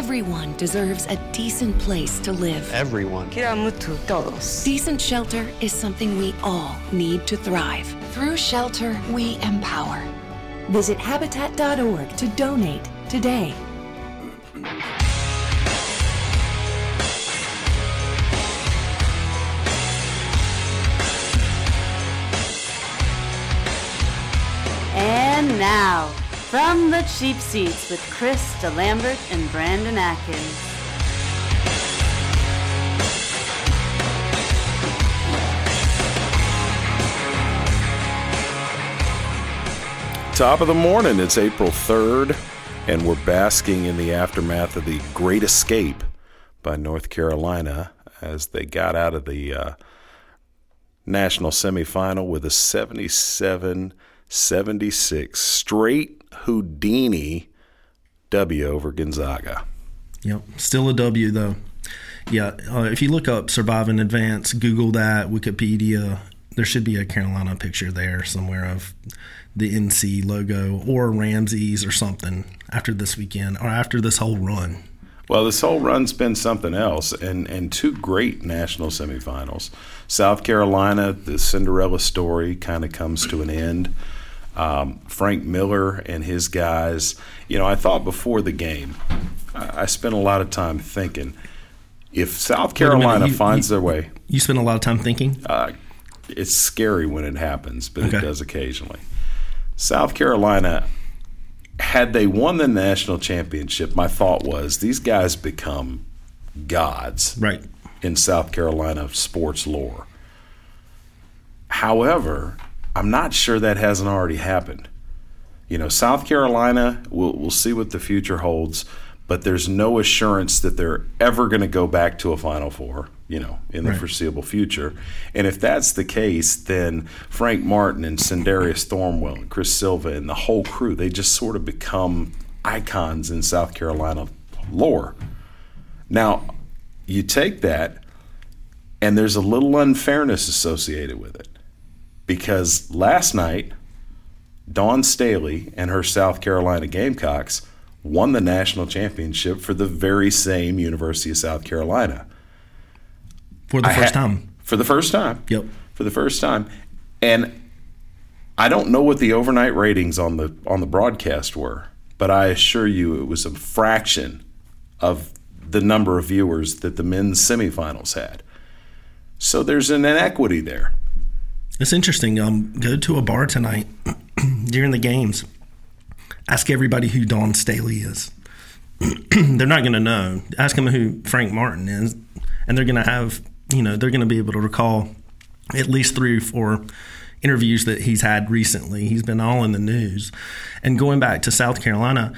Everyone deserves a decent place to live. Everyone. todos. Decent shelter is something we all need to thrive. Through shelter, we empower. Visit habitat.org to donate today. And now, from the cheap seats with Chris DeLambert and Brandon Atkins. Top of the morning. It's April 3rd, and we're basking in the aftermath of the Great Escape by North Carolina as they got out of the uh, national semifinal with a 77 76 straight Houdini W over Gonzaga. Yep, still a W though. Yeah, uh, if you look up "survive in advance," Google that, Wikipedia. There should be a Carolina picture there somewhere of the NC logo or Rameses or something after this weekend or after this whole run. Well, this whole run's been something else, and, and two great national semifinals. South Carolina, the Cinderella story kind of comes to an end. Um, Frank Martin and his guys, you know, I thought before the game, I, I spent a lot of time thinking if South Carolina you, finds you, their way. You spend a lot of time thinking? Uh, it's scary when it happens, but okay. it does occasionally. South Carolina, had they won the national championship, my thought was these guys become gods right. in South Carolina sports lore. However, I'm not sure that hasn't already happened. You know, South Carolina, we'll, we'll see what the future holds, but there's no assurance that they're ever going to go back to a Final Four, you know, in the right. foreseeable future. And if that's the case, then Frank Martin and Sindarius Thornwell and Chris Silva and the whole crew, they just sort of become icons in South Carolina lore. Now, you take that, and there's a little unfairness associated with it because last night, Dawn Staley and her South Carolina Gamecocks won the national championship for the very same University of South Carolina. For the I first time. For the first time. Yep. For the first time. And I don't know what the overnight ratings on the on the broadcast were, but I assure you it was a fraction of the number of viewers that the men's semifinals had. So there's an inequity there. It's interesting. Um, go to a bar tonight during the games. Ask everybody who Dawn Staley is. they're not going to know. Ask them who Frank Martin is, and they're going to have, you know, they're going to be able to recall at least three or four interviews that he's had recently. He's been all in the news. And going back to South Carolina,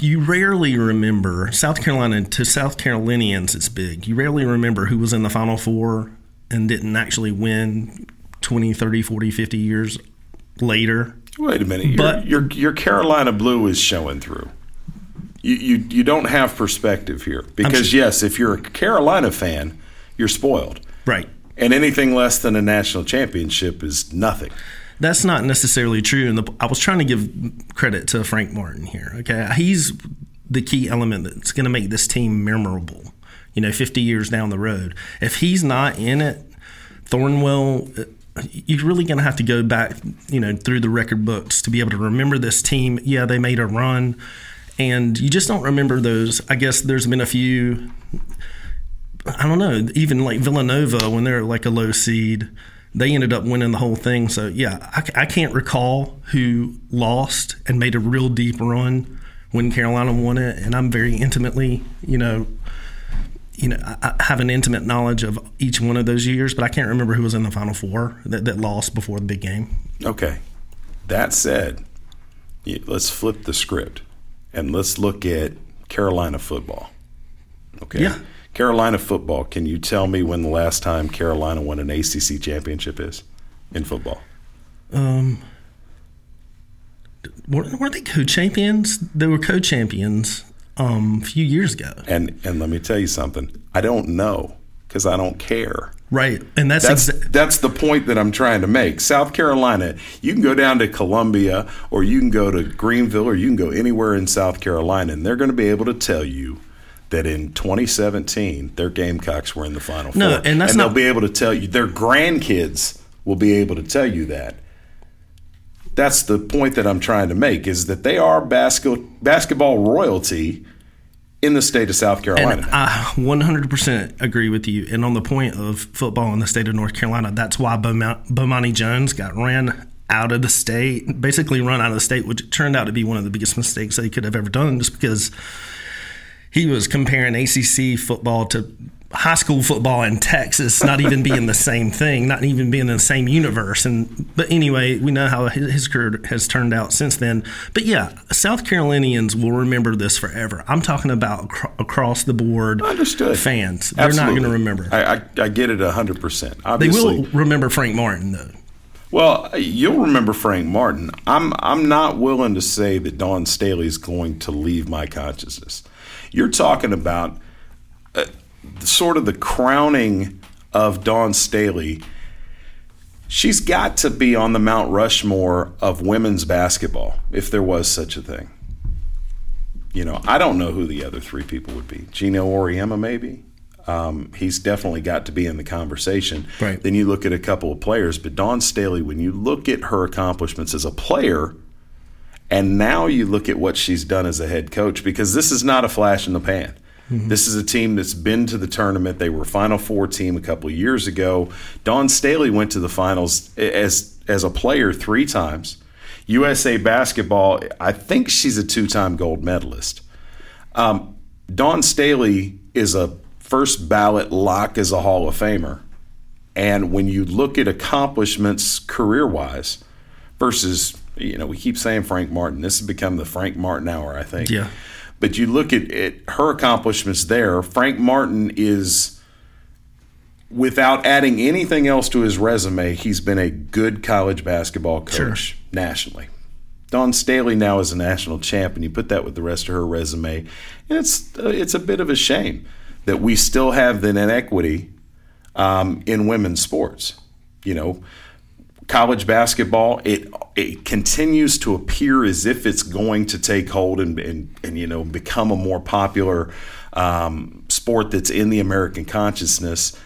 you rarely remember South Carolina to South Carolinians. It's big. You rarely remember who was in the Final Four and didn't actually win 20, 30, 40, 50 years later. Wait a minute. But your, your, your Carolina blue is showing through. You, you you don't have perspective here because sure. yes, if you're a Carolina fan, you're spoiled. Right. And anything less than a national championship is nothing. That's not necessarily true. And I was trying to give credit to Frank Martin here. Okay, he's the key element that's going to make this team memorable you know, 50 years down the road. If he's not in it, Thornwell, you're really going to have to go back, you know, through the record books to be able to remember this team. Yeah, they made a run, and you just don't remember those. I guess there's been a few. I don't know, even like Villanova when they're like a low seed, they ended up winning the whole thing. So yeah, I, I can't recall who lost and made a real deep run when Carolina won it, and I'm very intimately, you know, you know, I have an intimate knowledge of each one of those years, but I can't remember who was in the Final Four that, that lost before the big game. Okay. That said, let's flip the script and let's look at Carolina football. Okay. Yeah. Carolina football. Can you tell me when the last time Carolina won an ACC championship is in football? Um, weren't they co-champions? They were co-champions um, a few years ago. And and let me tell you something. I don't know because I don't care. Right, and that's That's exa- that's the point that I'm trying to make. South Carolina, you can go down to Columbia, or you can go to Greenville, or you can go anywhere in South Carolina, and they're going to be able to tell you that in 2017 their Gamecocks were in the Final No, Four, and that's they'll be able to tell you. Their grandkids will be able to tell you that. That's the point that I'm trying to make is that they are basket, basketball royalty in the state of South Carolina. And I 100% agree with you. And on the point of football in the state of North Carolina, that's why Bomani Jones got ran out of the state, basically run out of the state, which turned out to be one of the biggest mistakes that he could have ever done just because he was comparing ACC football to high school football in Texas, not even being the same thing, not even being in the same universe. And but anyway, we know how his career has turned out since then. But yeah, South Carolinians will remember this forever. I'm talking about acro- across the board Understood. fans. They're not going to remember. I, I, I get it 100%. Obviously. they will remember Frank Martin though. Well, you'll remember Frank Martin. I'm I'm not willing to say that Dawn Staley is going to leave my consciousness. You're talking about sort of the crowning of Dawn Staley. She's got to be on the Mount Rushmore of women's basketball, if there was such a thing. You know, I don't know who the other three people would be. Geno Auriemma, maybe. Um, he's definitely got to be in the conversation. Right. Then you look at a couple of players, but Dawn Staley, when you look at her accomplishments as a player, and now you look at what she's done as a head coach, because this is not a flash in the pan. This is a team that's been to the tournament. They were Final Four team a couple of years ago. Dawn Staley went to the finals as as a player three times. USA basketball, I think she's a two time gold medalist. Um, Dawn Staley is a first ballot lock as a Hall of Famer. And when you look at accomplishments career wise versus, you know, we keep saying Frank Martin, this has become the Frank Martin hour, I think. Yeah. But you look at, at her accomplishments there, Frank Martin is, without adding anything else to his resume, he's been a good college basketball coach Sure. nationally. Dawn Staley now is a national champ, and you put that with the rest of her resume, and it's uh, it's a bit of a shame that we still have that inequity um, in women's sports. You know, college basketball it it continues to appear as if it's going to take hold and and, and you know become a more popular um, sport that's in the American consciousness,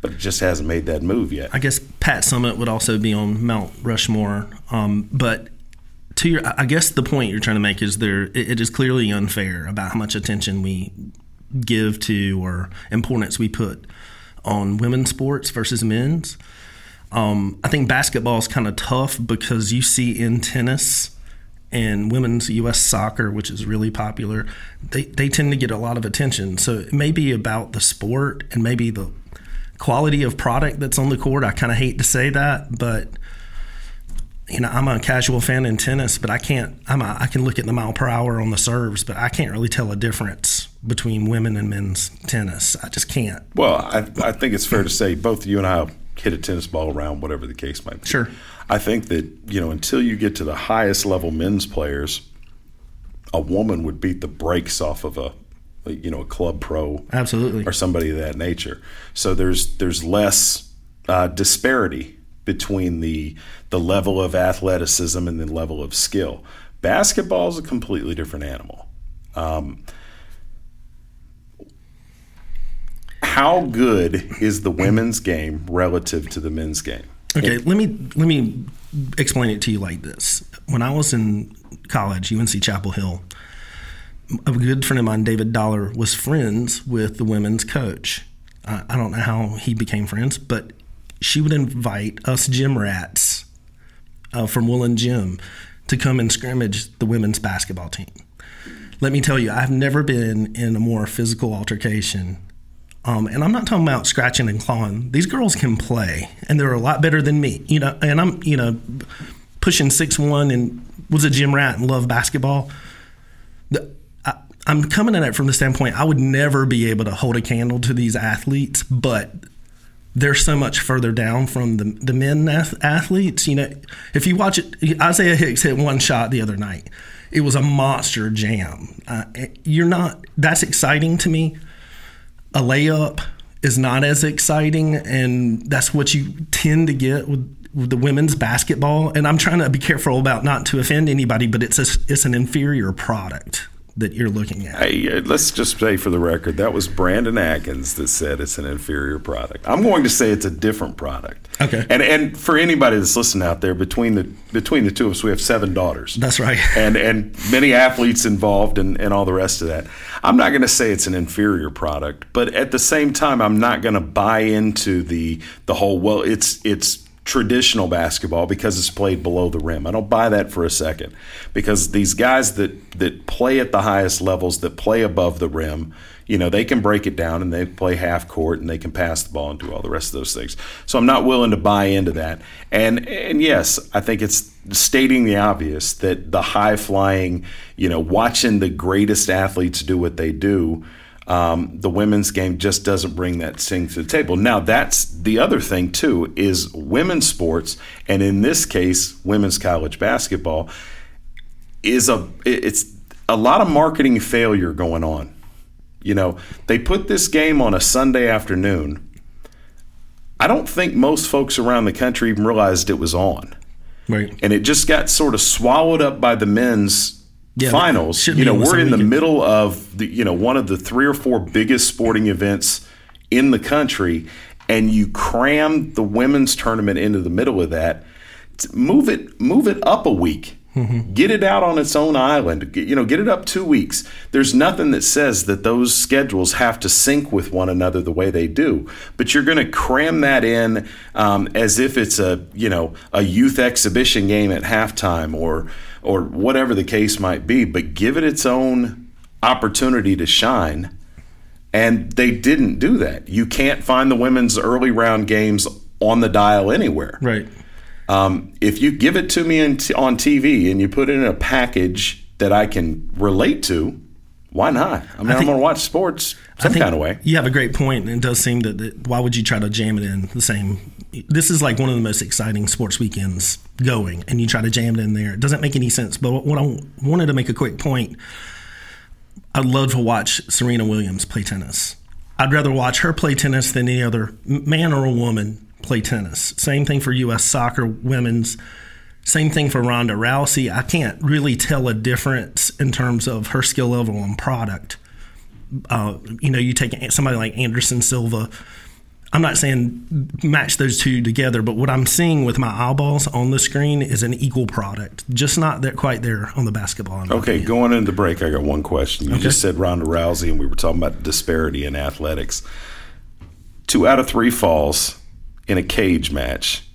but it just hasn't made that move yet. I guess Pat Summitt would also be on Mount Rushmore. Um, but to your, I guess the point you're trying to make is there. It, it is clearly unfair about how much attention we give to or importance we put on women's sports versus men's. Um, I think basketball is kind of tough because you see in tennis and women's U.S. soccer, which is really popular, they, they tend to get a lot of attention. So it may be about the sport and maybe the quality of product that's on the court. I kind of hate to say that, but you know, I'm a casual fan in tennis, but I can't. I'm a, I can look at the mile per hour on the serves, but I can't really tell a difference between women and men's tennis. I just can't. Well, I, I think it's fair to say both you and I hit a tennis ball around, whatever the case might be. Sure. I think that, you know, until you get to the highest level men's players, a woman would beat the brakes off of a, you know, a club pro Absolutely. or somebody of that nature. So there's there's less uh, disparity between the the level of athleticism and the level of skill. Basketball is a completely different animal. Um, how good is the women's game relative to the men's game? Okay, let me let me explain it to you like this. When I was in college, UNC Chapel Hill, a good friend of mine, David Dollar, was friends with the women's coach. I, I don't know how he became friends, but she would invite us gym rats uh, from Woollen Gym to come and scrimmage the women's basketball team. Let me tell you, I've never been in a more physical altercation um, and I'm not talking about scratching and clawing. These girls can play, and they're a lot better than me. You know, and I'm you know pushing six one and was a gym rat and love basketball. The, I, I'm coming at it from the standpoint I would never be able to hold a candle to these athletes, but they're so much further down from the the men ath- athletes. You know, if you watch it, Isaiah Hicks hit one shot the other night. It was a monster jam. Uh, you're not. That's exciting to me a layup is not as exciting, and that's what you tend to get with, the women's basketball. And I'm trying to be careful about not to offend anybody, but it's a, it's an inferior product that you're looking at. Hey, uh, let's just say for the record, that was Brandon Atkins that said it's an inferior product. I'm going to say it's a different product. Okay. And and for anybody that's listening out there, between the between the two of us, we have seven daughters. That's right. and and many athletes involved and, and all the rest of that. I'm not going to say it's an inferior product, but at the same time, I'm not going to buy into the the whole well, it's it's traditional basketball because it's played below the rim. I don't buy that for a second because these guys that that play at the highest levels that play above the rim, you know, they can break it down and they play half court and they can pass the ball and do all the rest of those things. So I'm not willing to buy into that. And and yes, I think it's stating the obvious that the high flying, you know, watching the greatest athletes do what they do um, the women's game just doesn't bring that thing to the table. Now, that's the other thing, too, is women's sports, and in this case, women's college basketball, is a it's a lot of marketing failure going on. You know, they put this game on a Sunday afternoon. I don't think most folks around the country even realized it was on. Right. And it just got sort of swallowed up by the men's Yeah, finals. You know, we're in the weekend. middle of the you know one of the three or four biggest sporting events in the country, and you cram the women's tournament into the middle of that. Move it, move it up a week. Mm-hmm. Get it out on its own island. Get- You know, get it up two weeks. There's nothing that says that those schedules have to sync with one another the way they do. But you're going to cram that in um, as if it's a you know a youth exhibition game at halftime or or whatever the case might be. But give it its own opportunity to shine. And they didn't do that. You can't find the women's early round games on the dial anywhere. Right. Um, if you give it to me in t- on TV and you put it in a package that I can relate to, why not? I mean, I am going to watch sports some I think kind of way. You have a great point, and it does seem that, that why would you try to jam it in the same? This is like one of the most exciting sports weekends going, and you try to jam it in there. It doesn't make any sense. But what I wanted to make a quick point, I'd love to watch Serena Williams play tennis. I'd rather watch her play tennis than any other man or a woman play tennis. Same thing for U.S. soccer women's. Same thing for Ronda Rousey. I can't really tell a difference in terms of her skill level and product uh, you know, you take somebody like Anderson Silva. I'm not saying match those two together, but what I'm seeing with my eyeballs on the screen is an equal product, just not that quite there on the basketball. Okay, opinion. going into the break, I got one question. You Okay. just said Ronda Rousey, and we were talking about disparity in athletics. Two out of three falls in a cage match.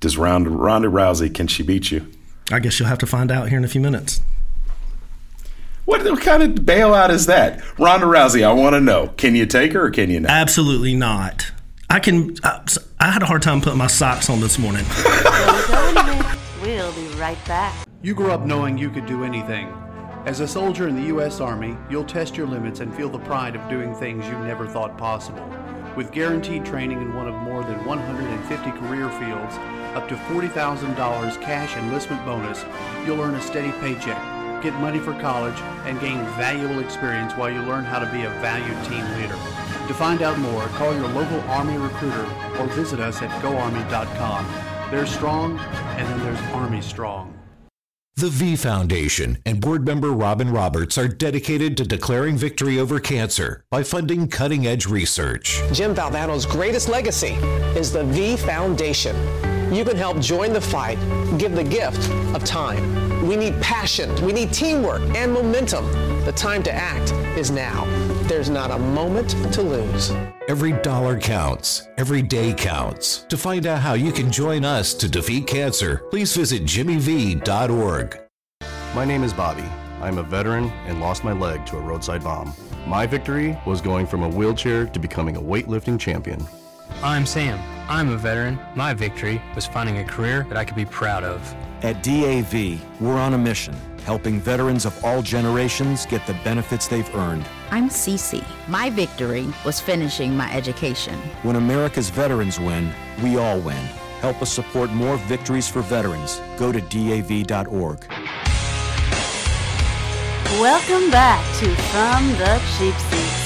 Does Ronda, Ronda Rousey, can she beat you? I guess you'll have to find out here in a few minutes. What, what kind of bailout is that? Ronda Rousey, I want to know. Can you take her or can you not? Absolutely not. I can. I, I had a hard time putting my socks on this morning. We'll be right back. You grew up knowing you could do anything. As a soldier in the U.S. Army, you'll test your limits and feel the pride of doing things you never thought possible. With guaranteed training in one of more than 150 career fields, up to $40,000 cash enlistment bonus, you'll earn a steady paycheck, get money for college, and gain valuable experience while you learn how to be a valued team leader. To find out more, call your local Army recruiter or visit us at goarmy.com. There's strong, and then there's Army strong. The V Foundation and board member Robin Roberts are dedicated to declaring victory over cancer by funding cutting edge research. Jim Valvano's greatest legacy is the V Foundation. You can help join the fight, give the gift of time. We need passion, we need teamwork and momentum. The time to act is now. There's not a moment to lose. Every dollar counts, every day counts. To find out how you can join us to defeat cancer, please visit jimmyv.org. My name is Bobby. I'm a veteran and lost my leg to a roadside bomb. My victory was going from a wheelchair to becoming a weightlifting champion. I'm Sam. I'm a veteran. My victory was finding a career that I could be proud of. At DAV, we're on a mission, helping veterans of all generations get the benefits they've earned. I'm Cece. My victory was finishing my education. When America's veterans win, we all win. Help us support more victories for veterans. Go to DAV.org. Welcome back to From the Cheap Seats.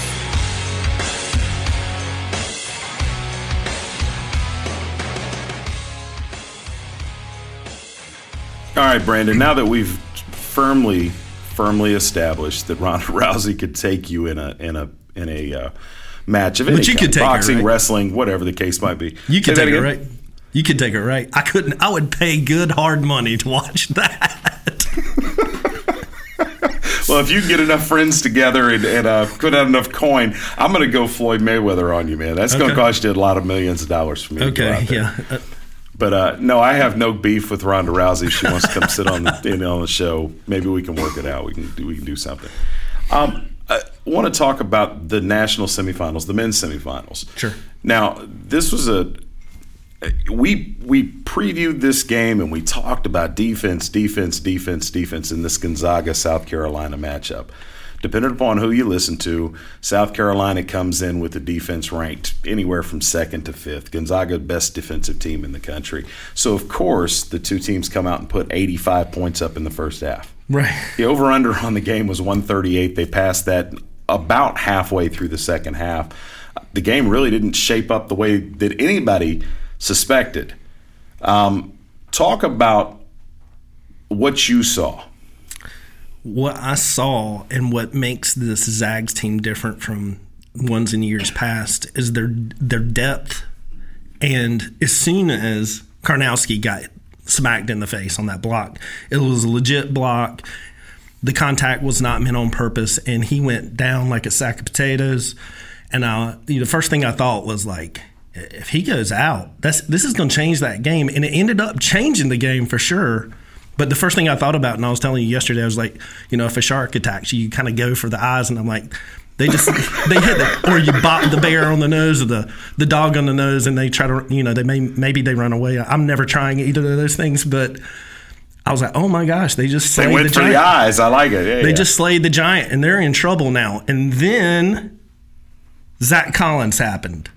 All right, Brandon. Now that we've firmly, firmly established that Ronda Rousey could take you in a in a in a uh, match of any But you kind, could take her, boxing, right? wrestling, whatever the case might be. You could take it right. You could take it right. I couldn't. I would pay good hard money to watch that. Well, if you can get enough friends together and, and uh, put out enough coin, I'm going to go Floyd Mayweather on you, man. That's going to cost you a lot of millions of dollars for me. Okay, yeah. Uh, But uh, no, I have no beef with Ronda Rousey. She wants to come sit on the, you know, on the show, maybe we can work it out. We can do, we can do something. Um, I want to talk about the national semifinals, the men's semifinals. Sure. Now, this was a we we previewed this game and we talked about defense, defense, defense, defense in this Gonzaga South Carolina matchup. Depending upon who you listen to, South Carolina comes in with the defense ranked anywhere from second to fifth. Gonzaga, best defensive team in the country. So of course, the two teams come out and put 85 points up in the first half. right. The over under on the game was 138. They passed that about halfway through the second half. The game really didn't shape up the way that anybody suspected. Um, talk about what you saw. What I saw and what makes this Zags team different from ones in years past is their their depth. And as soon as Karnowski got smacked in the face on that block, it was a legit block. The contact was not meant on purpose, and he went down like a sack of potatoes. And I, you know, the first thing I thought was like, if he goes out, that's this is going to change that game, and it ended up changing the game for sure. But the first thing I thought about, and I was telling you yesterday, I was like, you know, if a shark attacks you, you kind of go for the eyes, and I'm like, they just they hit the, or you bop the bear on the nose or the the dog on the nose, and they try to, you know, they may maybe they run away. I'm never trying either of those things, but I was like, oh my gosh, they just They went the for the eyes. I like it. Yeah, They yeah. just slayed the giant, and they're in trouble now. And then Zach Collins happened.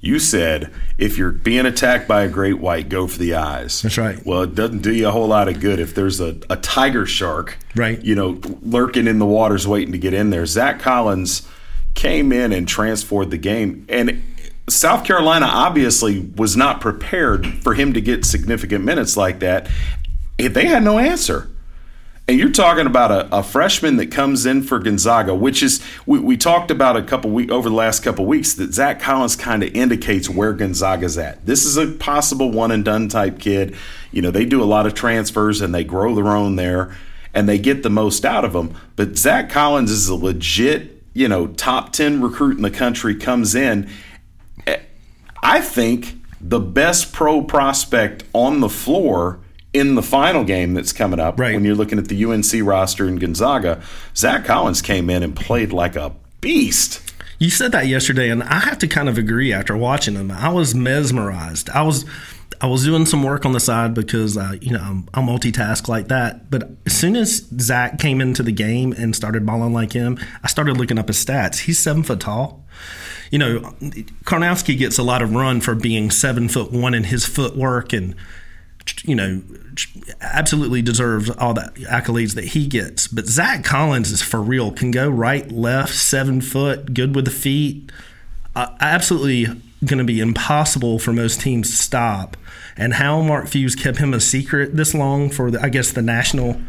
You said if you're being attacked by a great white, go for the eyes. That's right. Well, it doesn't do you a whole lot of good if there's a, a tiger shark, Right. You know, lurking in the waters, waiting to get in there. Zach Collins came in and transformed the game, and South Carolina obviously was not prepared for him to get significant minutes like that. They had no answer. And you're talking about a, a freshman that comes in for Gonzaga, which is we, we talked about a couple week over the last couple weeks that Zach Collins kind of indicates where Gonzaga's at. This is a possible one and done type kid. You know, they do a lot of transfers and they grow their own there and they get the most out of them. But Zach Collins is a legit, you know, top 10 recruit in the country comes in. Eh, I think the best pro prospect on the floor in the final game that's coming up when you're looking at the UNC roster in Gonzaga, Zach Collins came in and played like a beast. You said that yesterday, and I have to kind of agree after watching him. I was mesmerized. I was. I was doing some work on the side because uh, you know I'm, I multitask like that. But as soon as Zach came into the game and started balling like him, I started looking up his stats. He's seven foot tall. You know, Karnowski gets a lot of run for being seven foot one in his footwork and you know, absolutely deserves all the accolades that he gets. But Zach Collins is for real. Can go right, left, seven foot, good with the feet. Uh, absolutely going to be impossible for most teams to stop. And how Mark Few's kept him a secret this long for, the, I guess, the national,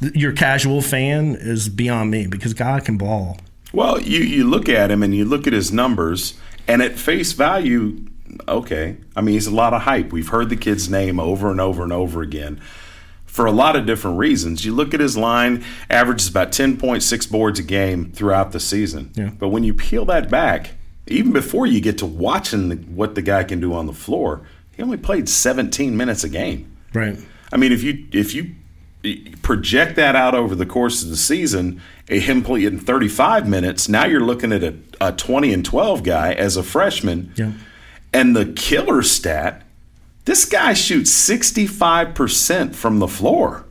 your casual fan is beyond me because God can ball. Well, you, you look at him and you look at his numbers, and at face value, okay. I mean, he's a lot of hype. We've heard the kid's name over and over and over again for a lot of different reasons. You look at his line, averages about 10.6 boards a game throughout the season. Yeah. But when you peel that back, even before you get to watching the, what the guy can do on the floor, he only played 17 minutes a game. Right. I mean, if you if you project that out over the course of the season, him playing 35 minutes, now you're looking at a, a 20 and 12 guy as a freshman. Yeah. And the killer stat, this guy shoots 65% from the floor.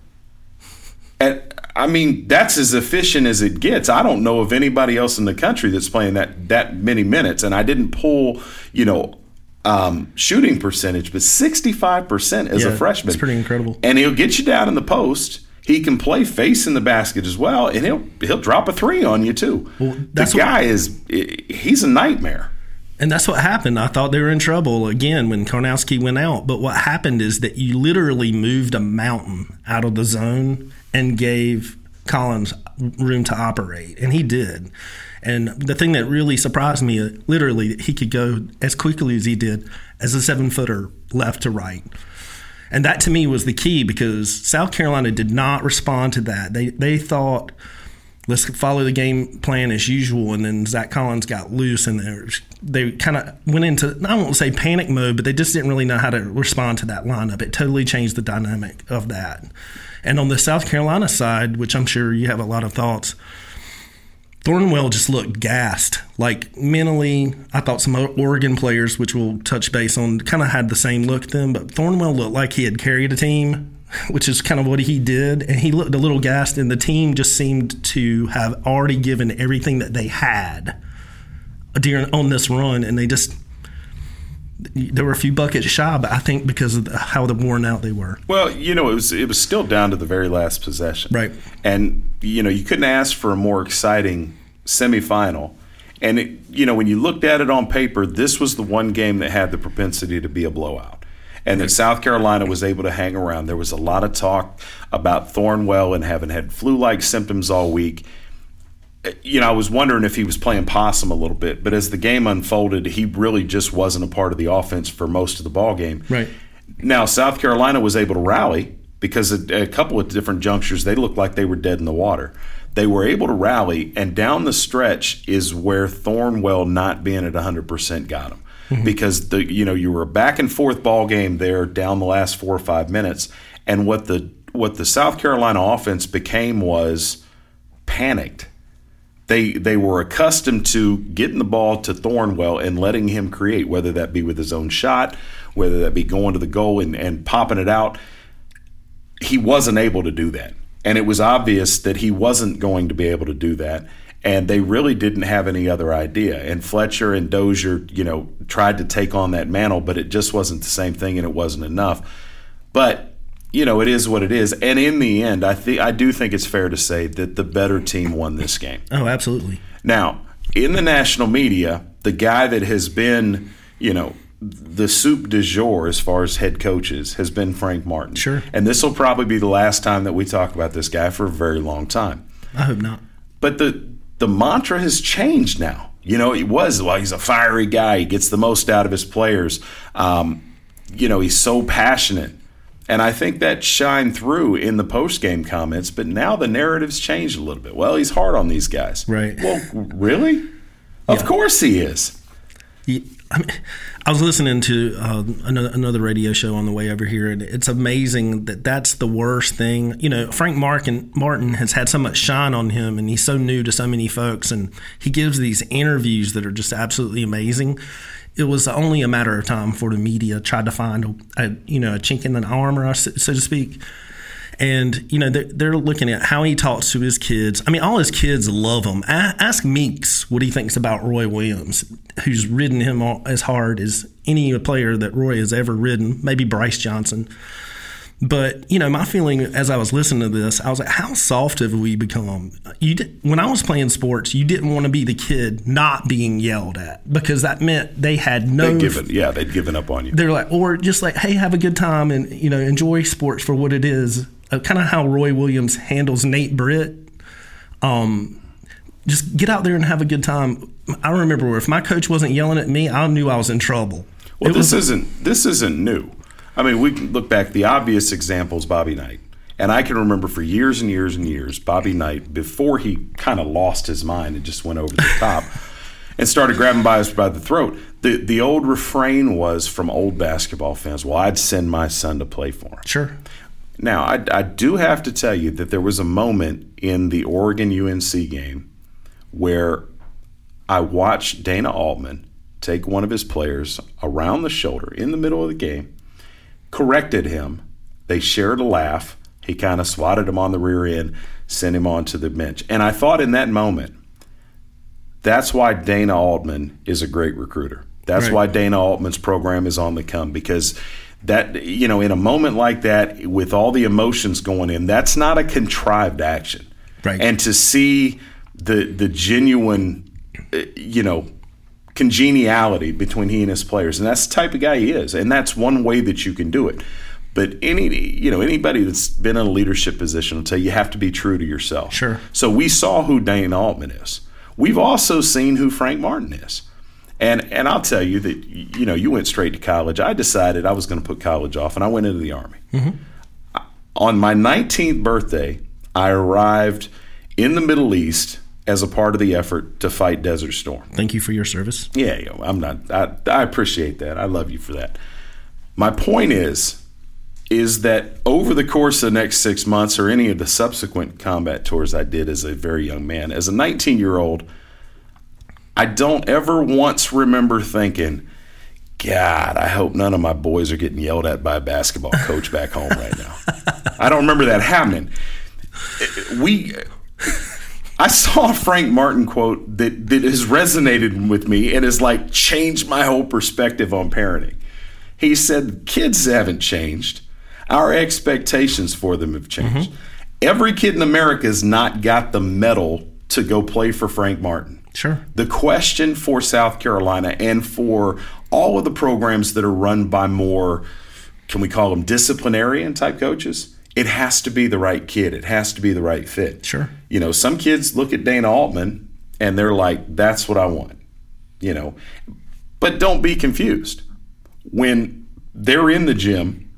And I mean, that's as efficient as it gets. I don't know of anybody else in the country that's playing that that many minutes. And I didn't pull, you know, um, shooting percentage, but 65% as Yeah, a freshman. it's pretty incredible. And he'll get you down in the post. He can play face in the basket as well, and he'll he'll drop a three on you too. that's the guy is he's a nightmare. And that's what happened. I thought they were in trouble again when Karnowski went out. But what happened is that you literally moved a mountain out of the zone and gave Collins room to operate. And he did. And the thing that really surprised me, literally, he could go as quickly as he did as a seven footer left to right. And that to me was the key because South Carolina did not respond to that. They, they thought let's follow the game plan as usual. And then Zach Collins got loose, and they kind of went into I won't say panic mode, but they just didn't really know how to respond to that lineup. It totally changed the dynamic of that. And on the South Carolina side, which I'm sure you have a lot of thoughts. Thornwell just looked gassed. Like mentally, I thought some Oregon players, which we'll touch base on, kind of had the same look to them, but Thornwell looked like he had carried a team which is kind of what he did. And he looked a little gassed, and the team just seemed to have already given everything that they had during on this run, and they just there were a few buckets shy, but I think because of the, how the worn out they were. Well, you know, it was it was still down to the very last possession, right? And you know, you couldn't ask for a more exciting semifinal. And it, you know, when you looked at it on paper, this was the one game that had the propensity to be a blowout and that South Carolina was able to hang around. There was a lot of talk about Thornwell and having had flu-like symptoms all week. You know, I was wondering if he was playing possum a little bit, but as the game unfolded, he really just wasn't a part of the offense for most of the ball game. Right. Now, South Carolina was able to rally because at a couple of different junctures they looked like they were dead in the water. They were able to rally, and down the stretch is where Thornwell not being at 100% got him mm-hmm. because the you know you were a back and forth ball game there down the last four or five minutes, and what the what the South Carolina offense became was panicked. They they were accustomed to getting the ball to Thornwell and letting him create, whether that be with his own shot, whether that be going to the goal and, and popping it out. He wasn't able to do that. And it was obvious that he wasn't going to be able to do that and they really didn't have any other idea. And Fletcher and Dozier, you know, tried to take on that mantle, but it just wasn't the same thing, and it wasn't enough. But you know, it is what it is. And in the end, I think I do think it's fair to say that the better team won this game. Oh, absolutely. Now, in the national media, the guy that has been, you know, the soup du jour as far as head coaches has been Frank Martin. Sure. And this will probably be the last time that we talk about this guy for a very long time. I hope not. But the the mantra has changed now. You know, it was, well, he's a fiery guy. He gets the most out of his players. Um, you know, he's so passionate. And I think that shined through in the post game comments, but now the narrative's changed a little bit. Well, he's hard on these guys. Right. Well, really? Yeah. Of course he is. I mean, I was listening to uh, another, another, radio show on the way over here, and it's amazing that that's the worst thing. You know, Frank Martin, Martin has had so much shine on him, and he's so new to so many folks, and he gives these interviews that are just absolutely amazing. It was only a matter of time for the media tried to find a, a you know a chink in the armor, so to speak and you know they're, they're, looking at how he talks to his kids. I mean, all his kids love him. ask Meeks what he thinks about Roy Williams, who's ridden him as hard as any player that Roy has ever ridden. Maybe Brice Johnson. But you know, my feeling as I was listening to this, I was like, "How soft have we become?" You did, when I was playing sports, you didn't want to be the kid not being yelled at because that meant they had no. They'd given, yeah, they'd given up on you. They're like, or just like, "Hey, have a good time and you know enjoy sports for what it is." uh, kind of how Roy Williams handles Nate Britt. Um, just get out there and have a good time. I remember if my coach wasn't yelling at me, I knew I was in trouble. Well, it this was, isn't this isn't new. I mean, we can look back. The obvious example is Bobby Knight, and I can remember for years and years and years, Bobby Knight before he kind of lost his mind and just went over the top. and started grabbing by us by the throat. The the old refrain was from old basketball fans, "Well, I'd send my son to play for him." Sure. Now, I, I do have to tell you that there was a moment in the Oregon UNC game where I watched Dana Altman take one of his players around the shoulder in the middle of the game, corrected him. They shared a laugh. He kind of swatted him on the rear end, sent him on to the bench. And I thought in that moment, that's why Dana Altman is a great recruiter. That's right. why Dana Altman's program is on the come because that you know in a moment like that with all the emotions going in that's not a contrived action right and to see the the genuine uh, you know congeniality between he and his players, and that's the type of guy he is, and that's one way that you can do it. But any you know anybody that's been in a leadership position will tell you you have to be true to yourself. Sure. So we saw who Dana Altman is. We've also seen who Frank Martin is. And and I'll tell you that you know you went straight to college. I decided I was going to put college off, and I went into the army. Mm-hmm. On my 19th birthday, I arrived in the Middle East as a part of the effort to fight Desert Storm. Thank you for your service. Yeah, yo, I'm not. I, I appreciate that. I love you for that. My point is, is that over the course of the next six months, or any of the subsequent combat tours I did as a very young man, as a 19 year old, I don't ever once remember thinking, God, I hope none of my boys are getting yelled at by a basketball coach back home right now. I don't remember that happening. We I saw a Frank Martin quote that, that has resonated with me and has like changed my whole perspective on parenting. He said, Kids haven't changed. Our expectations for them have changed. Mm-hmm. Every kid in America has not got the medal to go play for Frank Martin. Sure. The question for South Carolina and for all of the programs that are run by more, can we call them disciplinarian type coaches? It has to be the right kid. It has to be the right fit. Sure. You know, some kids look at Dana Altman and they're like, that's what I want. You know, but don't be confused. When they're in the gym,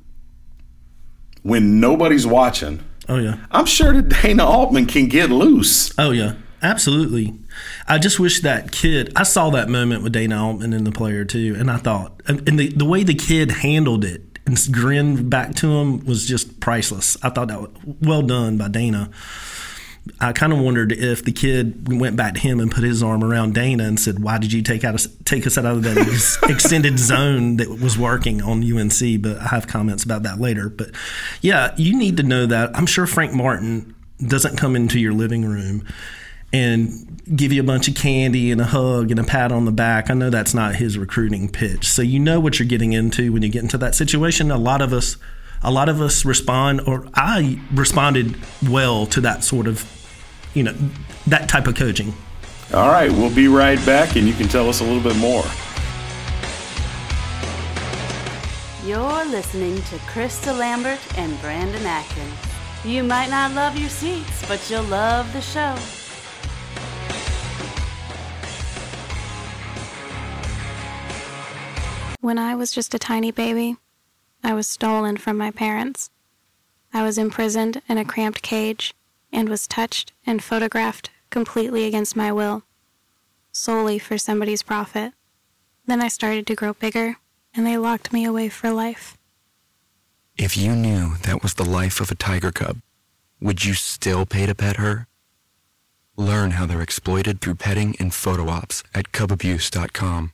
when nobody's watching, oh yeah, I'm sure that Dana Altman can get loose. Oh yeah, absolutely. I just wish that kid. I saw that moment with Dana Altman and the player too, and I thought, and the the way the kid handled it and grinned back to him was just priceless. I thought that was well done by Dana. I kind of wondered if the kid went back to him and put his arm around Dana and said, "Why did you take out take us out of that extended zone that was working on UNC?" But I have comments about that later. But yeah, you need to know that. I'm sure Frank Martin doesn't come into your living room and give you a bunch of candy and a hug and a pat on the back. I know that's not his recruiting pitch. So you know what you're getting into when you get into that situation. A lot of us a lot of us respond or I responded well to that sort of you know that type of coaching. All right, we'll be right back and you can tell us a little bit more. You're listening to Chris DeLambert and Brandon Atkins. You might not love your seats, but you'll love the show. When I was just a tiny baby, I was stolen from my parents. I was imprisoned in a cramped cage and was touched and photographed completely against my will, solely for somebody's profit. Then I started to grow bigger, and they locked me away for life. If you knew that was the life of a tiger cub, would you still pay to pet her? Learn how they're exploited through petting and photo ops at cubabuse.com.